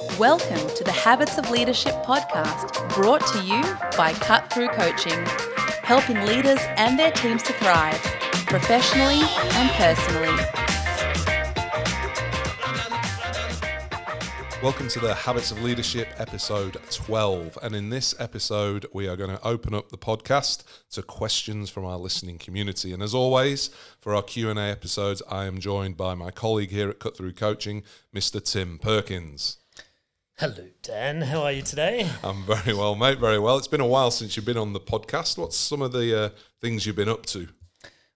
Welcome to the Habits of Leadership podcast, brought to you by Cut Through Coaching, helping leaders and their teams to thrive professionally and personally. Welcome to the Habits of Leadership episode 12. And in this episode, we are going to open up the podcast to questions from our listening community. And as always, for our Q&A episodes, I am joined by my colleague here at Cut Through Coaching, Mr. Tim Perkins. Hello, Dan. How are you today? I'm very well, mate. Very well. It's been a while since you've been on the podcast. What's some of the uh, things you've been up to?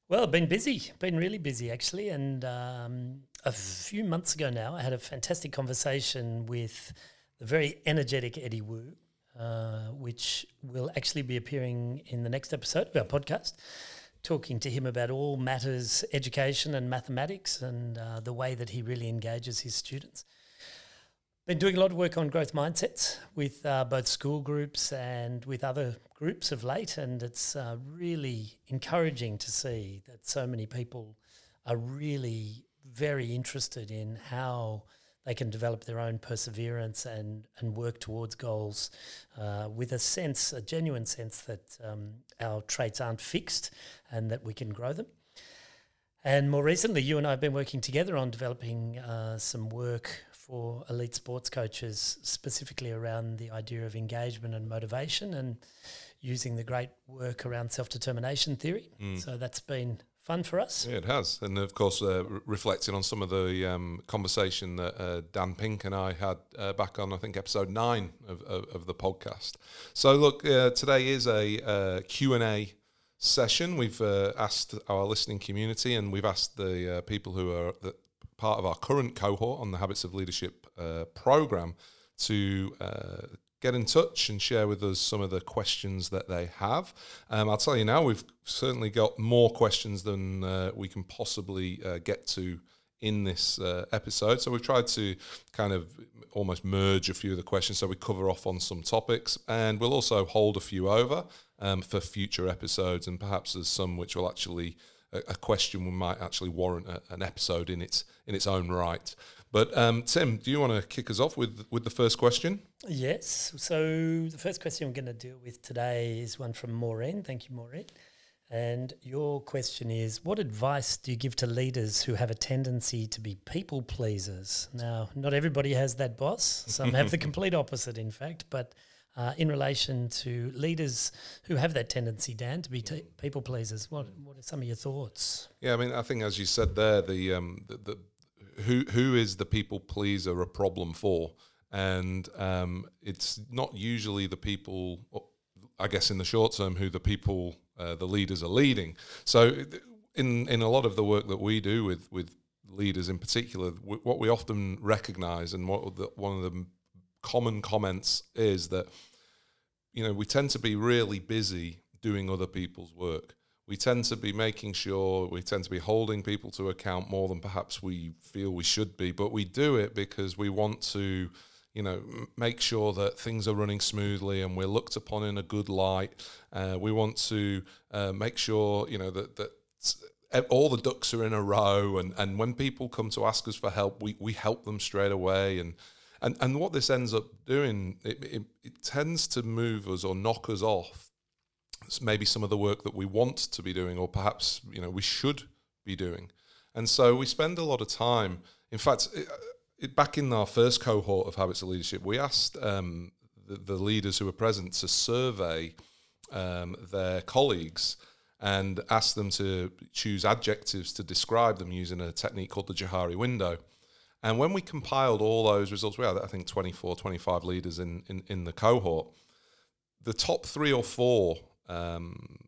Well, been busy. Been really busy, actually. And um, a few months ago now, I had a fantastic conversation with the very energetic Eddie Wu, uh, which will actually be appearing in the next episode of our podcast. Talking to him about all matters education and mathematics and uh, the way that he really engages his students. Been doing a lot of work on growth mindsets with uh, both school groups and with other groups of late, and it's uh, really encouraging to see that so many people are really very interested in how they can develop their own perseverance and, and work towards goals uh, with a sense, a genuine sense that um, our traits aren't fixed and that we can grow them. And more recently, you and I have been working together on developing uh, some work for elite sports coaches, specifically around the idea of engagement and motivation and using the great work around self determination theory. Mm. So that's been fun for us. Yeah, it has. And of course, uh, re- reflecting on some of the um, conversation that uh, Dan Pink and I had uh, back on, I think, episode nine of, of, of the podcast. So, look, uh, today is a uh, Q&A session. We've uh, asked our listening community and we've asked the people who are the, part of our current cohort on the Habits of Leadership uh, program to uh, get in touch and share with us some of the questions that they have. Um, I'll tell you now, we've certainly got more questions than uh, we can possibly uh, get to in this uh, episode. So we've tried to kind of almost merge a few of the questions so we cover off on some topics, and we'll also hold a few over um, for future episodes, and perhaps there's some which will actually a, question might actually warrant a, an episode in its in its own right. But um, Tim, do you want to kick us off with with the first question? Yes. So the first question we're going to deal with today is one from Maureen. Thank you, Maureen. And your question is What advice do you give to leaders who have a tendency to be people pleasers? Now, not everybody has that boss. Some have the complete opposite, in fact. But uh, in relation to leaders who have that tendency, Dan, to be t- people pleasers. What what are some of your thoughts? Yeah, I mean, I think as you said there, the um, the, the who who is the people pleaser a problem for, and um, it's not usually the people. I guess in the short term, who the people, uh, the leaders are leading. So, in in a lot of the work that we do with with leaders in particular, what we often recognise and what the, one of the common comments is that you know we tend to be really busy doing other people's work. We tend to be making sure we tend to be holding people to account more than perhaps we feel we should be but we do it because we want to you know make sure that things are running smoothly and we're looked upon in a good light. Uh, we want to uh, make sure you know that that all the ducks are in a row and, and when people come to ask us for help we, we help them straight away and and and what this ends up doing, it, it, it tends to move us or knock us off maybe some of the work that we want to be doing, or perhaps you know we should be doing. And so we spend a lot of time. In fact, it, it, back in our first cohort of Habits of Leadership, we asked um, the, the, leaders who were present to survey um, their colleagues and ask them to choose adjectives to describe them using a technique called the Johari window. And when we compiled all those results, we had, I think, 24, 25 leaders in, in, in the cohort. The top three or four um,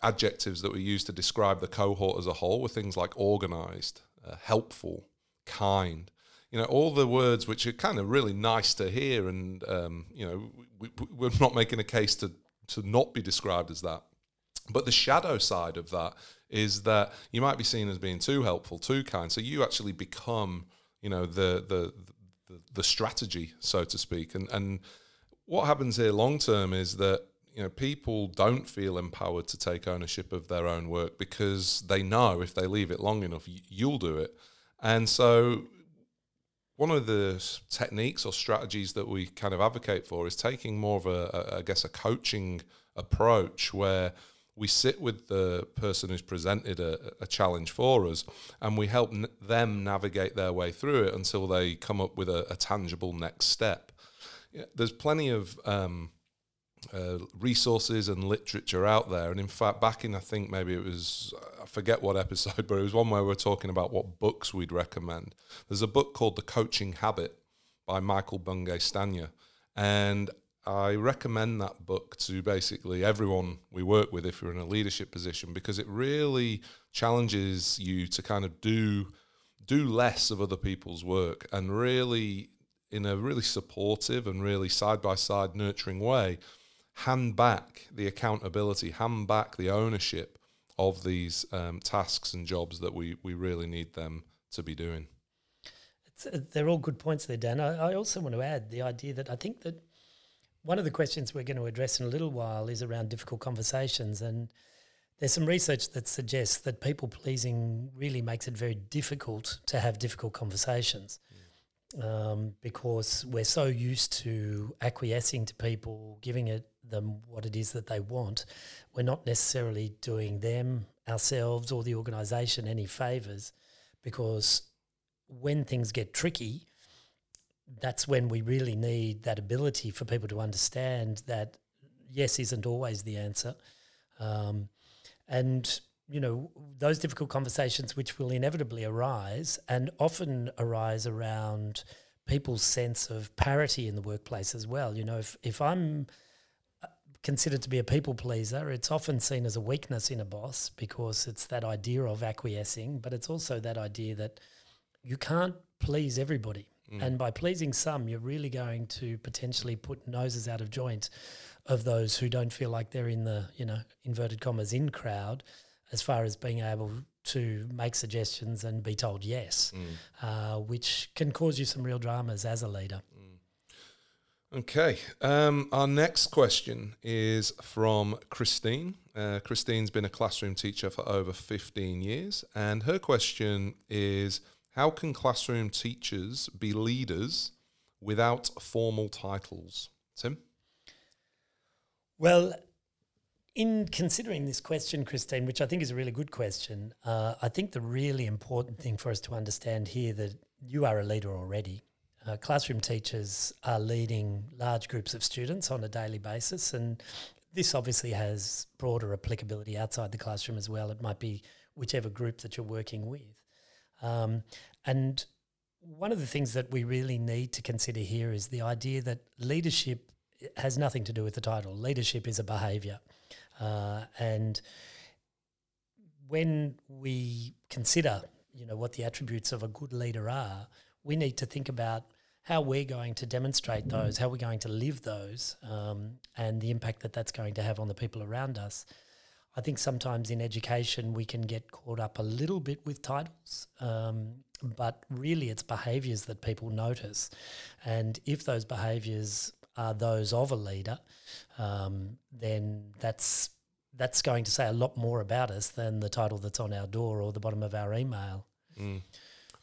adjectives that we used to describe the cohort as a whole were things like organized, uh, helpful, kind. You know, all the words which are kind of really nice to hear, and um, you know, we, we're not making a case to to not be described as that. But the shadow side of that is that you might be seen as being too helpful, too kind. So you actually become you know the the the, the strategy, so to speak. And and what happens here long term is that you know people don't feel empowered to take ownership of their own work because they know if they leave it long enough, you'll do it. And so one of the techniques or strategies that we kind of advocate for is taking more of a, a I guess, a coaching approach where we sit with the person who's presented a, a challenge for us and we help n- them navigate their way through it until they come up with a, a tangible next step. Yeah, there's plenty of um, uh, resources and literature out there. And in fact, back in I think maybe it was I forget what episode, but it was one where we were talking about what books we'd recommend. There's a book called The Coaching Habit by Michael Bungay Stanier, and I recommend that book to basically everyone we work with if you're in a leadership position because it really challenges you to kind of do do less of other people's work and really in a really supportive and really side by side nurturing way hand back the accountability, hand back the ownership of these um, tasks and jobs that we, we really need them to be doing. It's, uh, they're all good points there, Dan. I, I also want to add the idea that I think that one of the questions we're going to address in a little while is around difficult conversations. And there's some research that suggests that people pleasing really makes it very difficult to have difficult conversations um, because we're so used to acquiescing to people, giving it them what it is that they want. We're not necessarily doing them, ourselves, or the organisation any favours because when things get tricky, that's when we really need that ability for people to understand that yes isn't always the answer. Um, and, you know, those difficult conversations which will inevitably arise and often arise around people's sense of parity in the workplace as well. You know, if, if I'm uh, considered to be a people pleaser, it's often seen as a weakness in a boss because it's that idea of acquiescing, but it's also that idea that you can't please everybody. And by pleasing some, you're really going to potentially put noses out of joint of those who don't feel like they're in the, you know, inverted commas, in crowd, as far as being able to make suggestions and be told yes, uh, which can cause you some real dramas as a leader. Okay. Um, our next question is from Christine. Uh, Christine's been a classroom teacher for over 15 years, and her question is How can classroom teachers be leaders without formal titles? Tim? Well, in considering this question, Christine, which I think is a really good question, uh, I think the really important thing for us to understand here that you are a leader already. Uh, classroom teachers are leading large groups of students on a daily basis, and this obviously has broader applicability outside the classroom as well. It might be whichever group that you're working with. Um, and one of the things that we really need to consider here is the idea that leadership has nothing to do with the title. Leadership is a behaviour. Uh, and when we consider, you know, what the attributes of a good leader are, we need to think about how we're going to demonstrate those, how we're going to live those, um, and the impact that that's going to have on the people around us. I think sometimes in education we can get caught up a little bit with titles, um, but really it's behaviours that people notice. And if those behaviours are those of a leader, um, then that's that's going to say a lot more about us than the title that's on our door or the bottom of our email.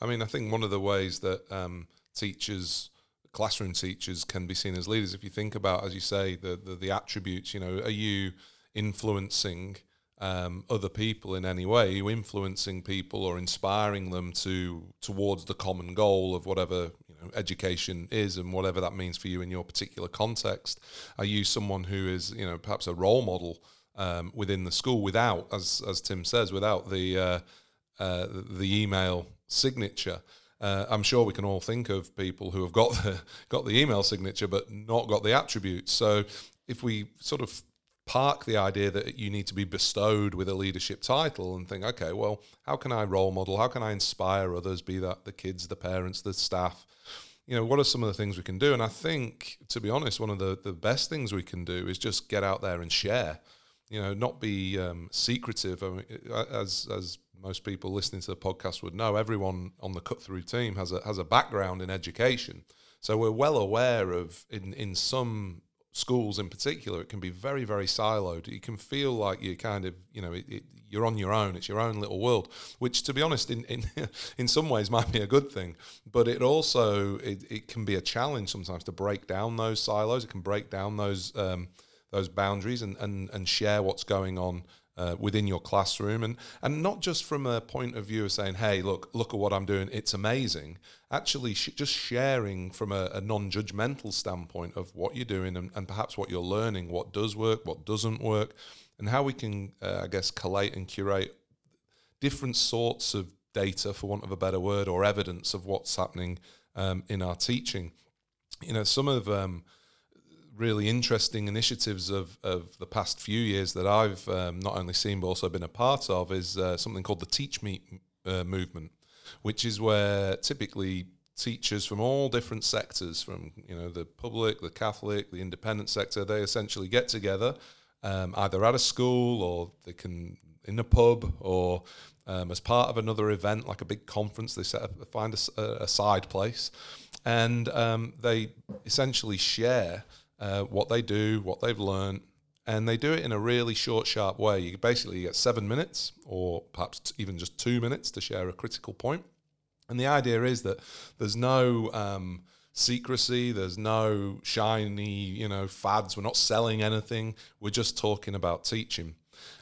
I mean, I think one of the ways that um, teachers, classroom teachers, can be seen as leaders, if you think about, as you say, the the, the attributes. You know, are you influencing um, other people in any way? You influencing people or inspiring them to towards the common goal of whatever you know education is and whatever that means for you in your particular context? Are you someone who is you know perhaps a role model um, within the school without, as as Tim says, without the uh, uh, the email signature. Uh, I'm sure we can all think of people who have got the got the email signature but not got the attributes. So if we sort of park the idea that you need to be bestowed with a leadership title and think, okay, well, how can I role model? How can I inspire others? Be that the kids, the parents, the staff. You know, what are some of the things we can do? And I think, to be honest, one of the, the best things we can do is just get out there and share you know, not be um, secretive. I mean, as as most people listening to the podcast would know, everyone on the cut through team has a has a background in education, so we're well aware of in in some schools in particular, it can be very, very siloed. You can feel like you're kind of, you know, it, it, you're on your own. It's your own little world, which, to be honest, in in, in some ways might be a good thing. But it also it, it can be a challenge sometimes to break down those silos. It can break down those um, those boundaries and, and and share what's going on uh, within your classroom. And and not just from a point of view of saying hey look look at what i'm doing it's amazing. Actually sh- just sharing from a, a, non-judgmental standpoint of what you're doing and, and, perhaps what you're learning what does work what doesn't work and how we can uh, i guess collate and curate different sorts of data for want of a better word or evidence of what's happening um, in our teaching. You know some of um, really interesting initiatives of, of the past few years that I've um, not only seen but also been a part of is uh, something called the TeachMeet uh, movement, which is where typically teachers from all different sectors, from you know the public, the Catholic, the independent sector, they essentially get together um, either at a school or they can in a pub or um, as part of another event like a big conference. They set up, find a, a side place, and um, they essentially share uh, what they do, what they've learned, and they do it in a really short, sharp way. You basically get seven minutes, or perhaps even just two minutes, to share a critical point. And the idea is that there's no um, secrecy, there's no shiny, you know, fads. We're not selling anything. We're just talking about teaching.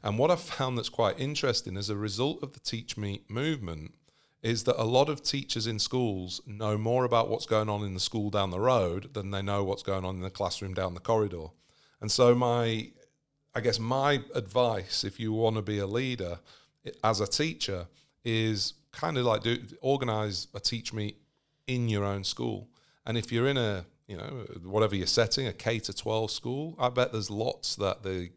And what I've found that's quite interesting as a result of the TeachMeet movement is that a lot of teachers in schools know more about what's going on in the school down the road than they know what's going on in the classroom down the corridor. And so my I guess my advice if you want to be a leader as a teacher is kind of like do organize a teach meet in your own school. And if you're in a, you know, whatever you're setting, a K to 12 school, I bet there's lots that the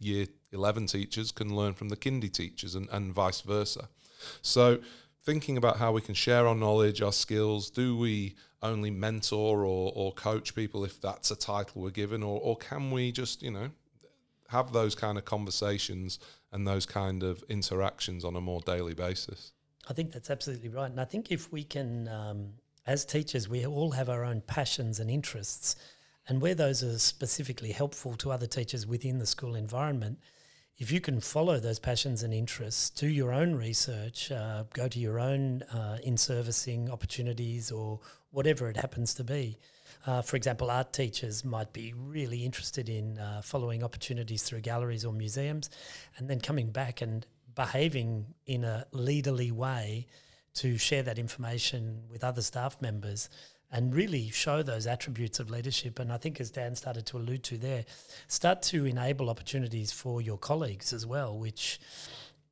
year 11 teachers can learn from the kindy teachers and, and vice versa. So thinking about how we can share our knowledge, our skills. Do we only mentor or, or coach people if that's a title we're given, or, or can we just, you know, have those kind of conversations and those kind of interactions on a more daily basis? I think that's absolutely right. And I think if we can, um, as teachers, we all have our own passions and interests. And where those are specifically helpful to other teachers within the school environment, if you can follow those passions and interests, do your own research, uh, go to your own uh, in servicing opportunities or whatever it happens to be. Uh, for example, art teachers might be really interested in uh, following opportunities through galleries or museums and then coming back and behaving in a leaderly way to share that information with other staff members and really show those attributes of leadership. And I think, as Dan started to allude to there, start to enable opportunities for your colleagues as well, which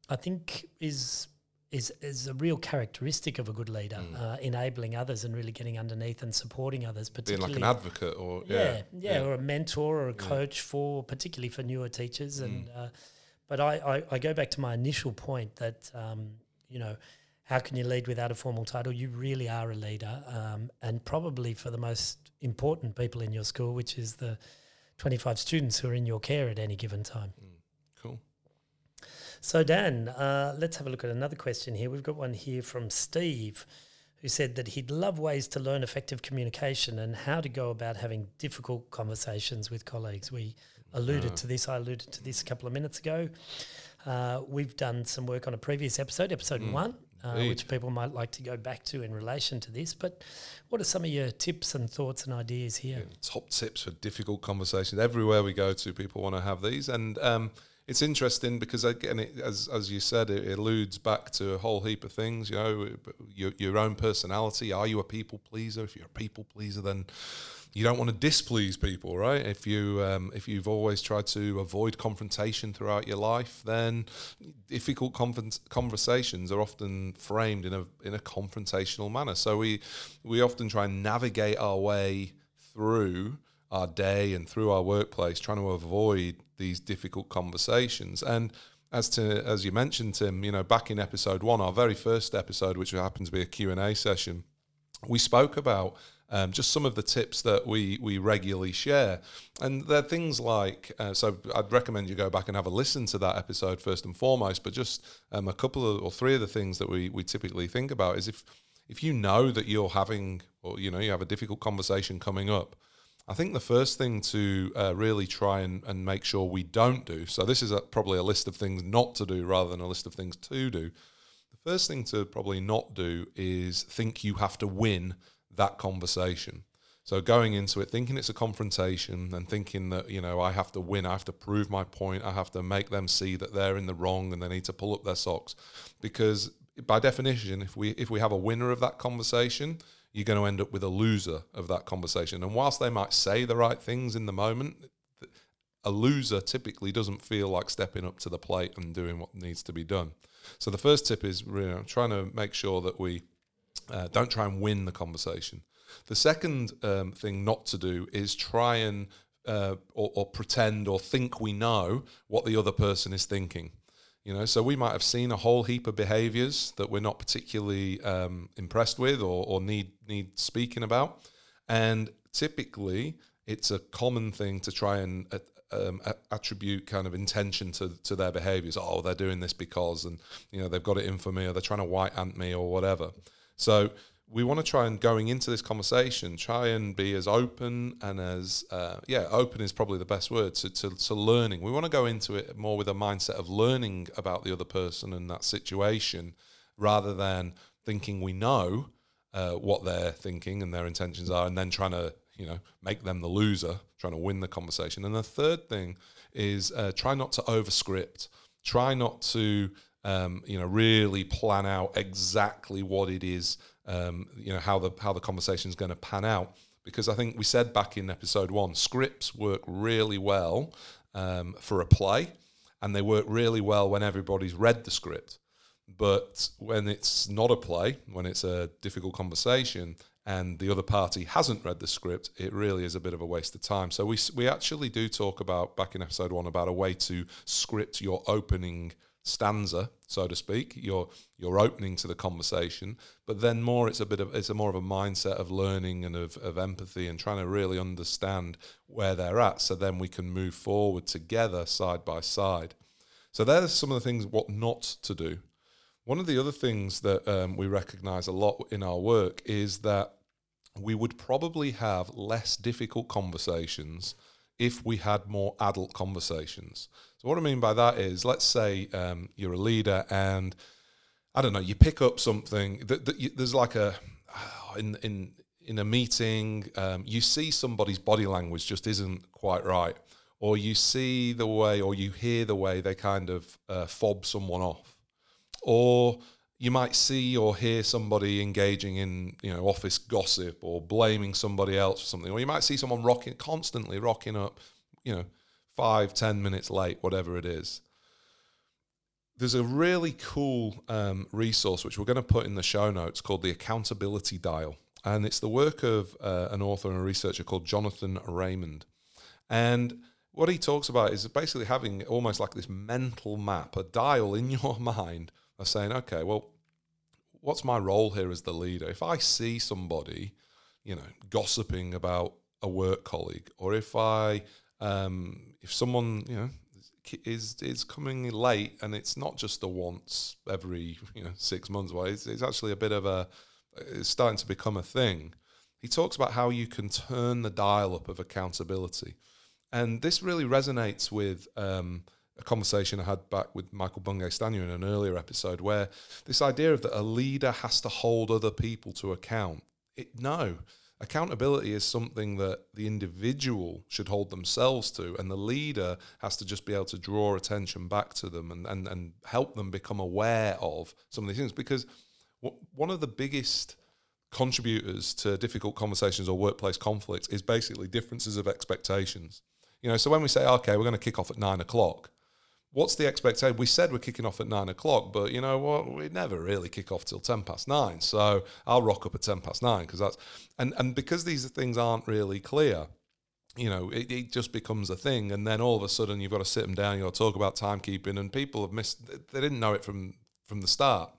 I think is. Is, is a real characteristic of a good leader, mm. uh, enabling others and really getting underneath and supporting others. Particularly, being like an advocate, or yeah, yeah, yeah, yeah. or a mentor or a coach for particularly for newer teachers. Mm. And uh, but I, I, I go back to my initial point that um, you know how can you lead without a formal title? You really are a leader, um, and probably for the most important people in your school, which is the 25 students who are in your care at any given time. Mm, cool. So, Dan, uh, let's have a look at another question here. We've got one here from Steve, who said that he'd love ways to learn effective communication and how to go about having difficult conversations with colleagues. We alluded uh. to this, I alluded to this a couple of minutes ago. Uh, we've done some work on a previous episode, episode mm. one, uh, which people might like to go back to in relation to this. But what are some of your tips and thoughts and ideas here? Yeah, top tips for difficult conversations. Everywhere we go to, people want to have these. And um, it's interesting because, again, it, as, as you said, it alludes back to a whole heap of things. You know, your, your own personality. Are you a people pleaser? If you're a people pleaser, then you don't want to displease people, right? If you um, if you've always tried to avoid confrontation throughout your life, then difficult conversations are often framed in a in a confrontational manner. So we we often try and navigate our way through our day and through our workplace, trying to avoid these difficult conversations. And as to as you mentioned, Tim, you know, back in episode one, our very first episode, which happened to be a Q and A session, we spoke about um, just some of the tips that we we regularly share, and they're things like. Uh, so I'd recommend you go back and have a listen to that episode first and foremost. But just um, a couple of or three of the things that we we typically think about is if if you know that you're having or you know you have a difficult conversation coming up, I think the first thing to uh, really try and, and make sure we don't do, so this is a, probably a list of things not to do rather than a list of things to do. First thing to probably not do is think you have to win that conversation. So going into it, thinking it's a confrontation and thinking that, you know, I have to win, I have to prove my point, I have to make them see that they're in the wrong and they need to pull up their socks. Because by definition, if we if we have a winner of that conversation, you're going to end up with a loser of that conversation. And whilst they might say the right things in the moment, a loser typically doesn't feel like stepping up to the plate and doing what needs to be done. So the first tip is you know, trying to make sure that we uh, don't try and win the conversation. The second um, thing not to do is try and uh, or, or pretend or think we know what the other person is thinking. You know, so we might have seen a whole heap of behaviours that we're not particularly um, impressed with or, or need need speaking about, and typically it's a common thing to try and uh, um, attribute kind of intention to, to their behaviors. Oh, they're doing this because, and you know, they've got it in for me, or they're trying to white ant me, or whatever. So we want to try and going into this conversation, try and be as open and as uh, yeah, open is probably the best word to, to, to learning. We want to go into it more with a mindset of learning about the other person and that situation, rather than thinking we know uh, what they're thinking and their intentions are, and then trying to you know make them the loser, trying to win the conversation. And the third thing is uh, try not to overscript. Try not to um, you know really plan out exactly what it is um, you know how the how the conversation is going to pan out because I think we said back in episode one scripts work really well um, for a play and they work really well when everybody's read the script but when it's not a play when it's a difficult conversation and the other party hasn't read the script, it really is a bit of a waste of time. So we we actually do talk about back in episode one about a way to script your opening stanza, so to speak, your your opening to the conversation. But then more, it's a bit of it's a more of a mindset of learning and of, of empathy and trying to really understand where they're at, so then we can move forward together side by side. So there's some of the things what not to do. One of the other things that um, we recognise a lot in our work is that we would probably have less difficult conversations if we had more adult conversations. So what I mean by that is, let's say um, you're a leader and I don't know, you pick up something that, that you, there's like a in in in a meeting, um, you see somebody's body language just isn't quite right, or you see the way, or you hear the way they kind of uh, fob someone off, or you might see or hear somebody engaging in you know office gossip or blaming somebody else for something or you might see someone rocking constantly rocking up you know five ten minutes late whatever it is. There's a really cool um, resource which we're going to put in the show notes called the accountability dial and it's the work of uh, an author and a researcher called jonathan raymond. And what he talks about is basically having almost like this mental map a dial in your mind of saying, okay, well, what's my role here as the leader? If I see somebody, you know, gossiping about a work colleague, or if I, um, if someone, you know, is is coming late, and it's not just a once every you know six months. Well, it's, it's actually a bit of a, it's starting to become a thing. He talks about how you can turn the dial up of accountability, and this really resonates with. Um, a conversation I had back with Michael Bungay Stanier in an earlier episode, where this idea of that a leader has to hold other people to account. It, no, accountability is something that the individual should hold themselves to, and the leader has to just be able to draw attention back to them and, and, and help them become aware of some of these things. Because w- one of the biggest contributors to difficult conversations or workplace conflicts is basically differences of expectations. You know, so when we say, okay, we're going to kick off at nine o'clock, what's the expectation? We said we're kicking off at nine o'clock, but you know what? We never really kick off till ten past nine. So I'll rock up at ten past nine because that's and and because these things aren't really clear. You know, it, it just becomes a thing, and then all of a sudden you've got to sit them down. You've got to talk about timekeeping, and people have missed. They didn't know it from from the start.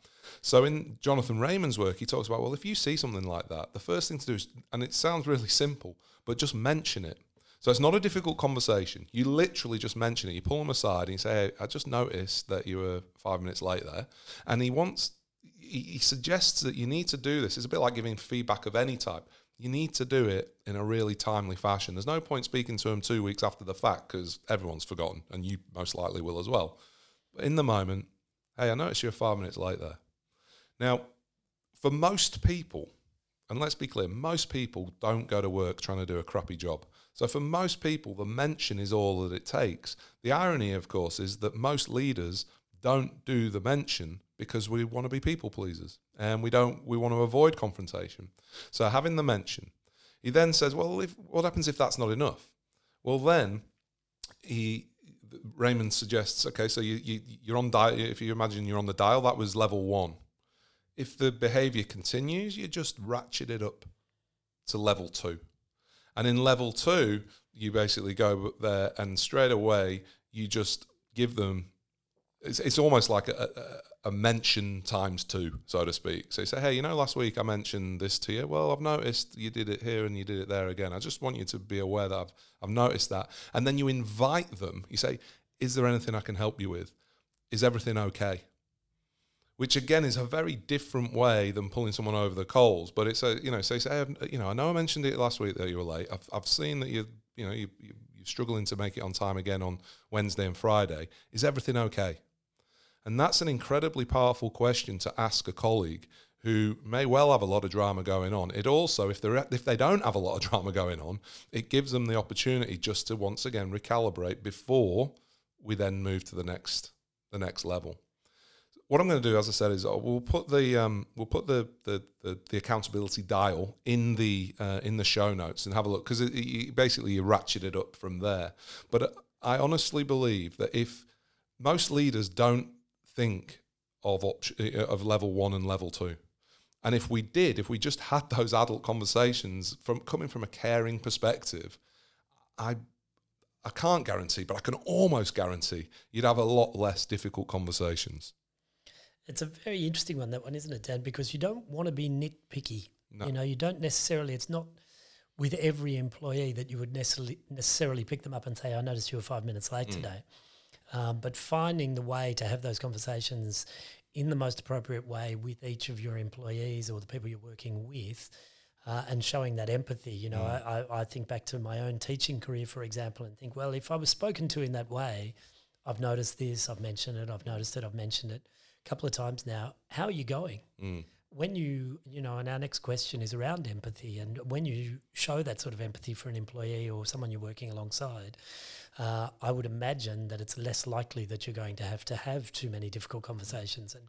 So in Jonathan Raymond's work, he talks about well, if you see something like that, the first thing to do is, and it sounds really simple, but just mention it so it's not a difficult conversation. You literally just mention it. You pull him aside and you say, hey, I just noticed that you were five minutes late there. And he wants, he, he suggests that you need to do this. It's a bit like giving feedback of any type. you need to do it in a really timely fashion. There's no point speaking to him two weeks after the fact because everyone's forgotten, and you most likely will as well. But in the moment, hey, I noticed you're five minutes late there. Now, for most people, and let's be clear, most people don't go to work trying to do a crappy job. So for most people, the mention is all that it takes. The irony, of course, is that most leaders don't do the mention because we want to be people pleasers and we don't we want to avoid confrontation. So having the mention, he then says, "Well, if, what happens if that's not enough?" Well, then he Raymond suggests, okay, so you, you you're on dial. If you imagine you're on the dial, that was level one. If the behavior continues, you just ratchet it up to level two, and in level two, you basically go there and straight away you just give them it's, it's almost like a, a, a, mention times two, so to speak. So you say, hey, you know, last week I mentioned this to you. Well, I've noticed you did it here and you did it there again. I just want you to be aware that I've, I've noticed that. And then you invite them. You say, is there anything I can help you with? Is everything okay? Which again is a very different way than pulling someone over the coals. But it's a, you know, say, say, you know, I know I mentioned it last week that you were late. I've, I've seen that you, you know, you, you, you're struggling to make it on time again on Wednesday and Friday. Is everything okay? And that's an incredibly powerful question to ask a colleague who may well have a lot of drama going on. It also, if they if they don't have a lot of drama going on, it gives them the opportunity just to once again recalibrate before we then move to the next the next level. What I'm going to do, as I said, is uh, we'll put the um, we'll put the, the, the the accountability dial in the uh, in the show notes and have a look because basically you ratchet it up from there. But uh, I honestly believe that if most leaders don't think of uh, of level one and level two. And if we did, if we just had those adult conversations from coming from a caring perspective, I I can't guarantee, but I can almost guarantee you'd have a lot less difficult conversations. It's a very interesting one, that one, isn't it, Dan? Because you don't want to be nitpicky. No. You know, you don't necessarily, it's not with every employee that you would necessarily necessarily pick them up and say, I noticed you were five minutes late mm. today. Um, but finding the way to have those conversations in the most appropriate way with each of your employees or the people you're working with. Uh, and showing that empathy, you know, mm. I, I think back to my own teaching career, for example, and think, well, if I was spoken to in that way, I've noticed this, I've mentioned it, I've noticed it, I've mentioned it couple of times now. How are you going? Mm when you you know and our next question is around empathy and when you show that sort of empathy for an employee or someone you're working alongside uh, i would imagine that it's less likely that you're going to have to have too many difficult conversations and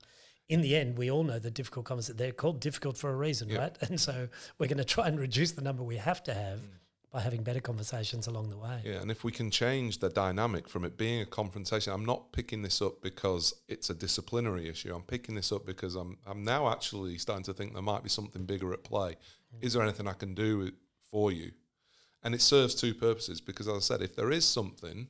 in the end we all know that difficult conversations they're called difficult for a reason yep. right and so we're going to try and reduce the number we have to have mm by having better conversations along the way. Yeah, and if we can change the dynamic from it being a confrontation, I'm not picking this up because it's a disciplinary issue. I'm picking this up because I'm I'm now actually starting to think there might be something bigger at play. Mm. Is there anything I can do for you? And it serves two purposes because, as I said, if there is something,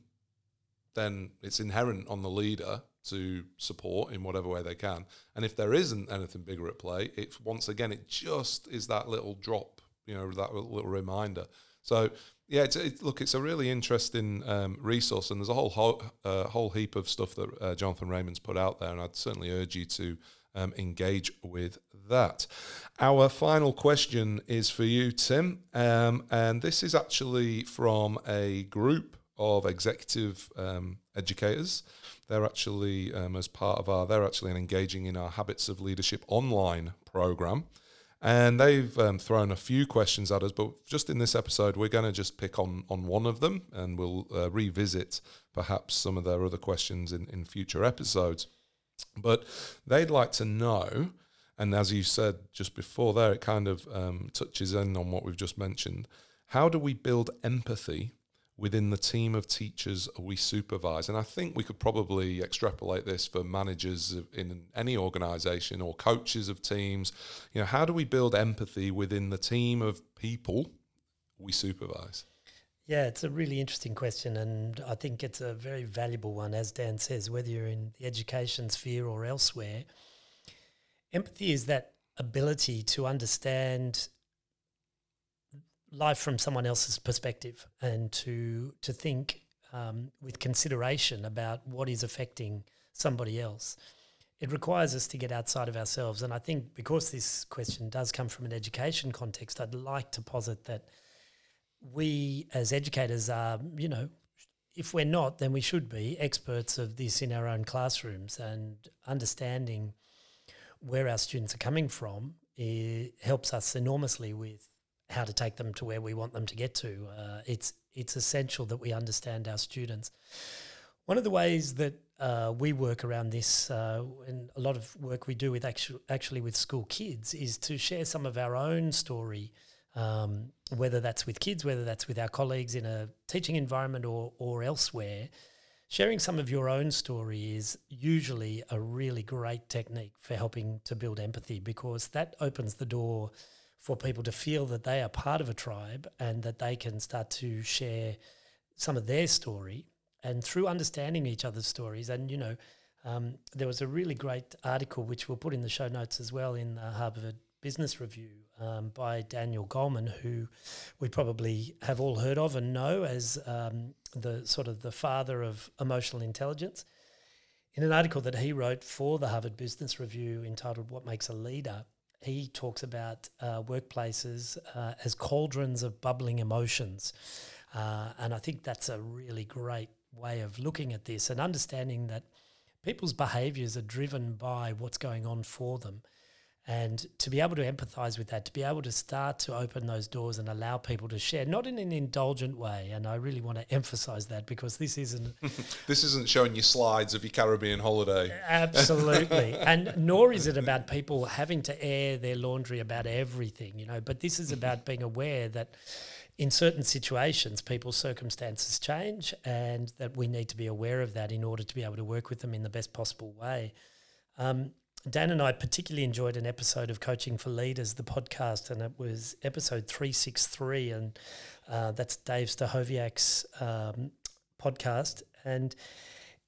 then it's inherent on the leader to support in whatever way they can. And if there isn't anything bigger at play, it's once again it just is that little drop, you know, that little reminder so yeah, it's, it, look, it's a really interesting um, resource, and there's a whole whole, uh, whole heap of stuff that uh, Jonathan Raymond's put out there, and I'd certainly urge you to um, engage with that. Our final question is for you, Tim, um, and this is actually from a group of executive um, educators. They're actually, um, as part of our, they're actually engaging in our Habits of Leadership online program. And they've um, thrown a few questions at us, but just in this episode, we're going to just pick on, on one of them and we'll uh, revisit perhaps some of their other questions in, in future episodes. But they'd like to know, and as you said just before there, it kind of um, touches in on what we've just mentioned. How do we build empathy within the team of teachers we supervise. And I think we could probably extrapolate this for managers in any organization or coaches of teams. You know, how do we build empathy within the team of people we supervise? Yeah, it's a really interesting question, and I think it's a very valuable one, as Dan says, whether you're in the education sphere or elsewhere. Empathy is that ability to understand life from someone else's perspective and to to think um, with consideration about what is affecting somebody else. it requires us to get outside of ourselves. And I think because this question does come from an education context, I'd like to posit that we as educators are, you know, if we're not, then we should be experts of this in our own classrooms and understanding where our students are coming from it helps us enormously with how to take them to where we want them to get to. Uh, it's it's essential that we understand our students. One of the ways that uh, we work around this, uh, and a lot of work we do with actually, actually with school kids, is to share some of our own story, um, whether that's with kids, whether that's with our colleagues in a teaching environment or, or elsewhere. Sharing some of your own story is usually a really great technique for helping to build empathy because that opens the door for people to feel that they are part of a tribe and that they can start to share some of their story and through understanding each other's stories and you know um, there was a really great article which we'll put in the show notes as well in the Harvard Business Review um, by Daniel Goleman, who we probably have all heard of and know as um, the sort of the father of emotional intelligence. In an article that he wrote for the Harvard Business Review entitled "What Makes a Leader," he talks about uh, workplaces uh, as cauldrons of bubbling emotions, uh, and I think that's a really great way of looking at this and understanding that people's behaviours are driven by what's going on for them. And to be able to empathize with that, to be able to start to open those doors and allow people to share, not in an indulgent way. And I really want to emphasize that because this isn't. this isn't showing you slides of your Caribbean holiday. Absolutely. and nor is it about people having to air their laundry about everything, you know, but this is about being aware that in certain situations, people's circumstances change, and that we need to be aware of that in order to be able to work with them in the best possible way. Um, Dan and I particularly enjoyed an episode of Coaching for Leaders, the podcast, and it was episode 363, and uh, that's Dave Stachowiak's um, podcast. And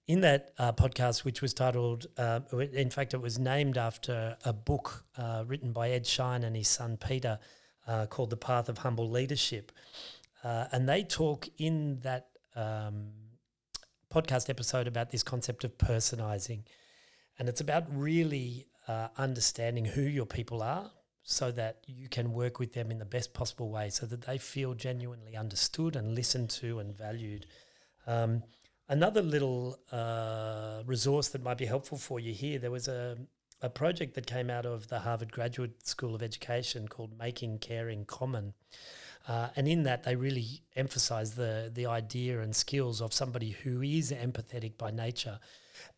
in that uh, podcast, which was titled, uh, in fact, it was named after a book uh, written by Ed Schein and his son Peter uh, called The Path of Humble Leadership. Uh, and they talk in that um, podcast episode about this concept of personizing. And it's about really uh, understanding who your people are so that you can work with them in the best possible way so that they feel genuinely understood and listened to and valued. Um, another little uh, resource that might be helpful for you here there was a, a project that came out of the Harvard Graduate School of Education called Making Caring Common. Uh, and in that, they really emphasize the, the idea and skills of somebody who is empathetic by nature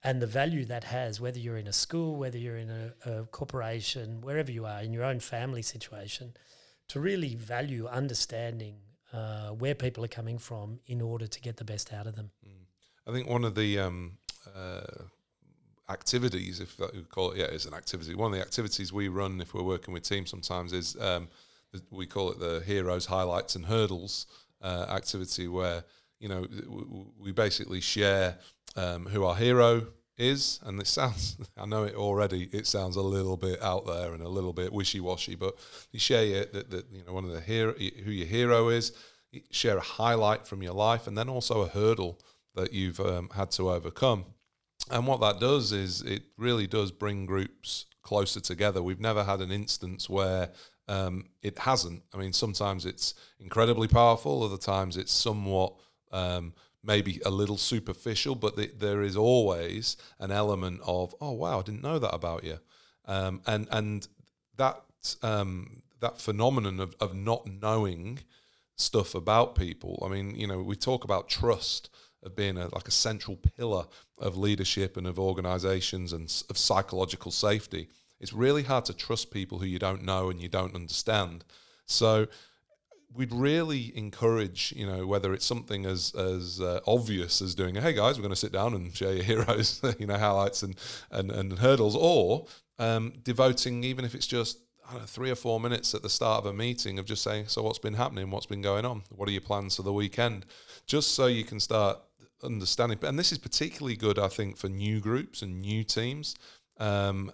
and the value that has, whether you're in a school, whether you're in a, a corporation, wherever you are, in your own family situation, to really value understanding uh, where people are coming from in order to get the best out of them. Mm. I think one of the um, uh, activities, if that you call it, yeah, it's an activity. One of the activities we run if we're working with teams sometimes is um, we call it the heroes, highlights, and hurdles uh, activity, where you know we basically share um, who our hero is, and this sounds, I know it already, it sounds a little bit out there and a little bit wishy washy, but you share that, that you know one of the hero, who your hero is, share a highlight from your life, and then also a hurdle that you've um, had to overcome. And what that does is it really does bring groups closer together. We've never had an instance where um, it hasn't. I mean, sometimes it's incredibly powerful, other times it's somewhat um, maybe a little superficial, but the, there is always an element of, oh wow, I didn't know that about you, um, and and that um, that phenomenon of, of not knowing stuff about people. I mean, you know, we talk about trust of being a, like a central pillar of leadership and of organizations and of psychological safety. It's really hard to trust people who you don't know and you don't understand. So we'd really encourage, you know, whether it's something as as uh, obvious as doing, hey guys, we're going to sit down and share your heroes, you know, highlights and and, and hurdles, or um, devoting even if it's just know, three or four minutes at the start of a meeting of just saying, so what's been happening, what's been going on, what are your plans for the weekend, just so you can start understanding. And this is particularly good, I think, for new groups and new teams. Um,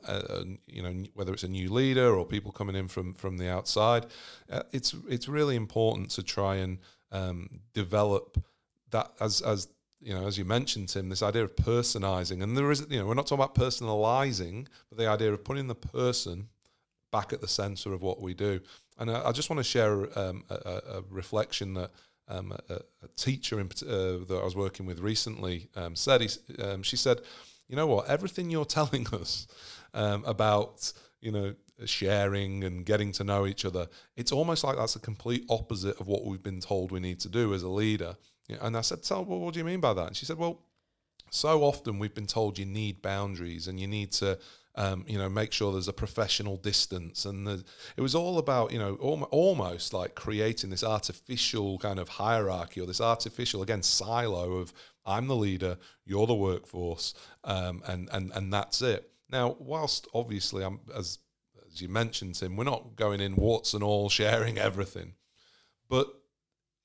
you know, whether it's a new leader or people coming in from from the outside, uh, it's it's really important to try and um, develop that as as you know, as you mentioned, Tim, this idea of personalizing, and there is, you know, we're not talking about personalizing, but the idea of putting the person back at the center of what we do. And I, I just want to share um, a, a, reflection that um, a, a, teacher in, uh, that I was working with recently um, said. He, um, she said, "You know what? Everything you're telling us um, about, you know, sharing and getting to know each other, it's almost like that's a complete opposite of what we've been told we need to do as a leader." And I said, "So, well, what do you mean by that?" And she said, "Well." So often we've been told you need boundaries and you need to um, you know, make sure there's a professional distance. And the, it was all about, you know, al- almost like creating this artificial kind of hierarchy or this artificial, again, silo of I'm the leader, you're the workforce, um, and, and, and that's it. Now, whilst obviously, I'm, as, as you mentioned, Tim, we're not going in warts and all sharing everything, but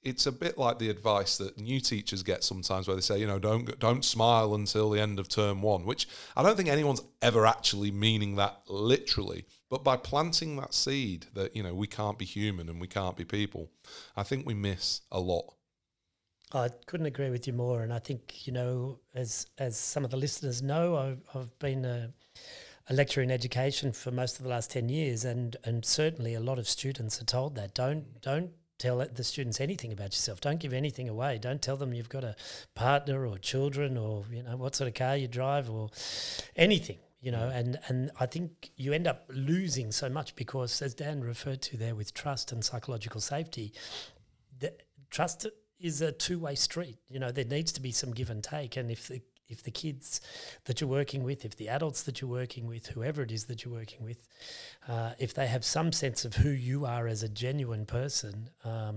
it's a bit like the advice that new teachers get sometimes where they say you know don't don't smile until the end of term 1 which I don't think anyone's ever actually meaning that literally but by planting that seed that you know we can't be human and we can't be people I think we miss a lot. I couldn't agree with you more and I think you know as as some of the listeners know I've, I've been a a lecturer in education for most of the last 10 years and and certainly a lot of students are told that don't don't tell the students anything about yourself. Don't give anything away. Don't tell them you've got a partner or children or you know what sort of car you drive or anything. You know, mm. and and I think you end up losing so much because, as Dan referred to there, with trust and psychological safety, the, trust is a two way street. You know, there needs to be some give and take, and if the if the kids that you're working with, if the adults that you're working with, whoever it is that you're working with, uh, if they have some sense of who you are as a genuine person, um,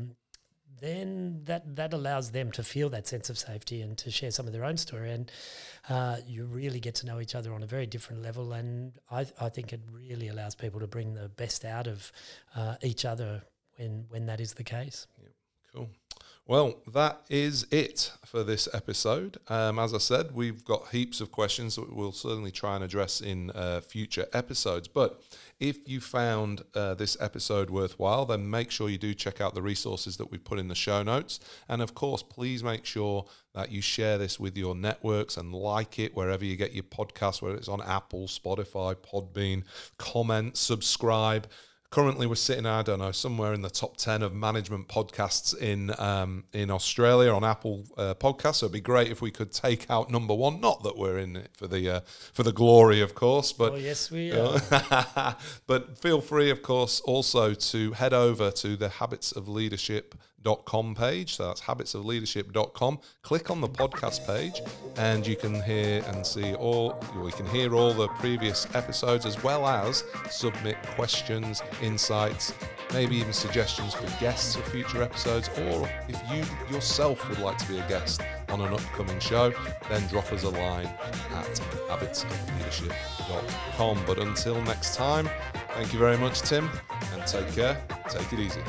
then that that allows them to feel that sense of safety and to share some of their own story, and uh, you really get to know each other on a very different level. And I, I think it really allows people to bring the best out of uh, each other when when that is the case. Cool. Well, that is it for this episode. Um, as I said, we've got heaps of questions that we'll certainly try and address in uh, future episodes. But if you found uh, this episode worthwhile, then make sure you do check out the resources that we've put in the show notes. And of course, please make sure that you share this with your networks and like it wherever you get your podcast, whether it's on Apple, Spotify, Podbean. Comment, subscribe currently we're sitting I don't know somewhere in the top 10 of management podcasts in um, in Australia on Apple uh, podcasts. So it'd be great if we could take out number 1 not that we're in it for the uh, for the glory of course but oh, yes we are. but feel free of course also to head over to the habits of leadership habitsofleadership.com page. So that's habitsofleadership.com. Click on the podcast page and you can hear and see all, you can hear all the previous episodes as well as submit questions, insights, maybe even suggestions for guests for future episodes. Or if you yourself would like to be a guest on an upcoming show, then drop us a line at habitsofleadership.com. But until next time, thank you very much, Tim, and take care. Take it easy.